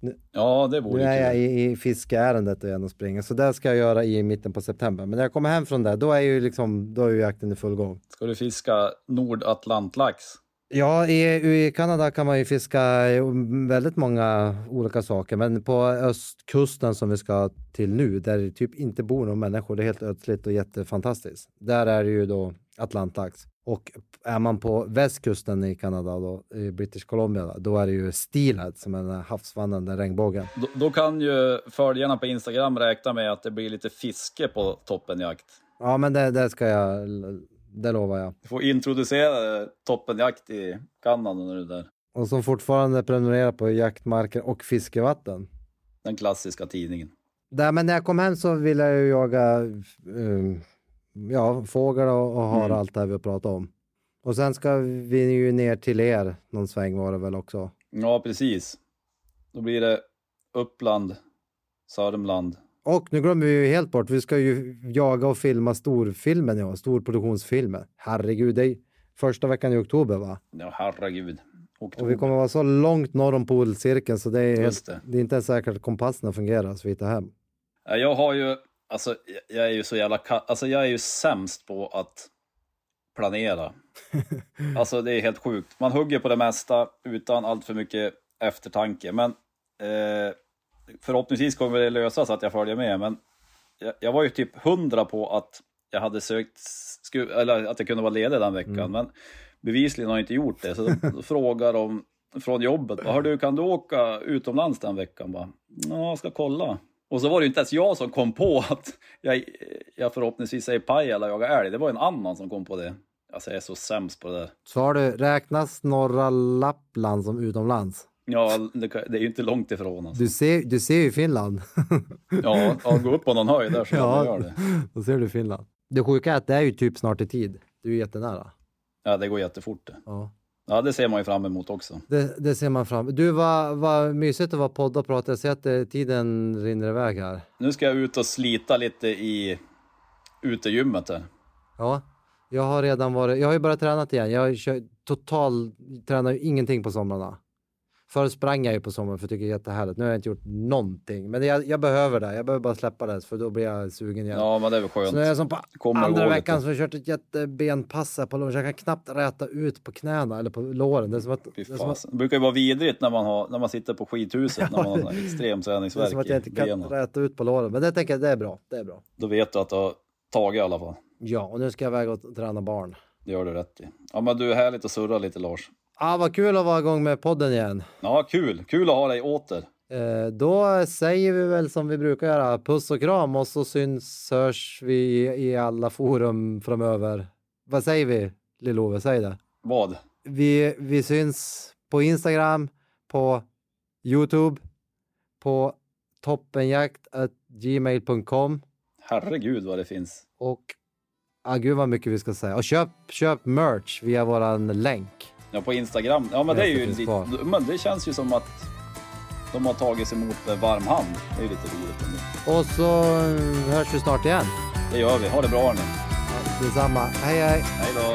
Nu, ja, det vore Nu är jag i, i fiskeärendet igen och springer, så det ska jag göra i mitten på september. Men när jag kommer hem från det, då är ju liksom, då är ju jakten i full gång. Ska du fiska nordatlantlax? Ja, i, i Kanada kan man ju fiska väldigt många olika saker, men på östkusten som vi ska till nu, där det typ inte bor några människor, det är helt ödsligt och jättefantastiskt. Där är det ju då atlantlax. Och är man på västkusten i Kanada, då, i British Columbia, då är det ju steelhead som är den havsvandrande regnbågen. Då, då, kan ju följarna på Instagram räkna med att det blir lite fiske på toppenjakt. Ja, men det, det ska jag, det lovar jag. Du får introducera toppenjakt i Kanada när du är där. Och som fortfarande prenumererar på jaktmarker och fiskevatten. Den klassiska tidningen. Där, men när jag kom hem så ville jag ju jaga um, ja, fågel och, och har mm. allt det här vi har pratat om. Och sen ska vi ju ner till er någon sväng var det väl också? Ja, precis. Då blir det Uppland, Sörmland. Och nu glömmer vi ju helt bort, vi ska ju jaga och filma storfilmen, ja, storproduktionsfilmen. Herregud, det är första veckan i oktober va? Ja, herregud. Oktober. Och vi kommer vara så långt norr om polcirkeln så det är, det. det. är inte ens säkert att kompasserna fungerar så vi hittar hem. Jag har ju Alltså, jag är ju så jävla... Alltså, jag är ju sämst på att planera. alltså, det är helt sjukt. Man hugger på det mesta utan allt för mycket eftertanke. Men eh, förhoppningsvis kommer det lösa så att jag följer med. Men jag, jag var ju typ hundra på att jag hade sökt, eller att jag kunde vara ledig den veckan. Mm. Men bevisligen har jag inte gjort det. Så de frågar de från jobbet, Hör du, kan du åka utomlands den veckan? Bara, ja, jag ska kolla. Och så var det inte ens jag som kom på att jag, jag förhoppningsvis i Pajala jagar älg. Det var en annan som kom på det. Alltså jag är så sämst på det där. Så har du, räknas norra Lappland som utomlands? Ja, det, det är ju inte långt ifrån. Alltså. Du, ser, du ser ju Finland. ja, ja, gå upp på någon höjd där så ja, gör det. Då ser du Finland. Det sjuka är att det är ju typ snart i tid. Du är jättenära. Ja, det går jättefort. Ja. Ja, det ser man ju fram emot också. Det, det ser man fram Du, vad, vad mysigt att vara podda och prata. Jag ser att det, tiden rinner iväg här. Nu ska jag ut och slita lite i utegymmet här. Ja, jag har redan varit, jag har ju börjat träna igen. Jag kör, total, tränar ju ingenting på somrarna. Förr sprang jag ju på sommaren för jag tycker det är jättehärligt. Nu har jag inte gjort någonting. Men jag, jag behöver det. Jag behöver bara släppa det för då blir jag sugen igen. Ja, men det är väl skönt. Så nu är jag som på Kommer andra veckan lite. har jag kört ett jättebenpass på låren. Jag kan knappt räta ut på knäna eller på låren. Det är som att, det är som att. Det brukar ju vara vidrigt när man, har, när man sitter på skithuset när man har extrem det är träningsvärk som att jag inte kan benen. räta ut på låren. Men det tänker jag, det är bra. Det är bra. Då vet du att du har tagit i alla fall. Ja, och nu ska jag iväg och träna barn. Det gör du rätt i. Ja, men du är härligt att surra lite Lars. Ah, vad kul att vara igång med podden igen. Ja, kul. Kul att ha dig åter. Eh, då säger vi väl som vi brukar göra, puss och kram och så syns, hörs vi i, alla forum framöver. Vad säger vi, Lill-Ove? Säg det. Vad? Vi, vi syns på Instagram, på Youtube, på toppenjakt.gmail.com Herregud vad det finns. och ah, gud vad mycket vi ska säga. Och köp, köp merch via våran länk. Ja, på Instagram. Ja, men det är ju lite, men det känns ju som att de har tagits emot med varm hand. Det är ju lite roligt. Och så eh, hörs vi snart igen. Det gör vi. Ha det bra. Ja, detsamma. Hej hej! Hej då.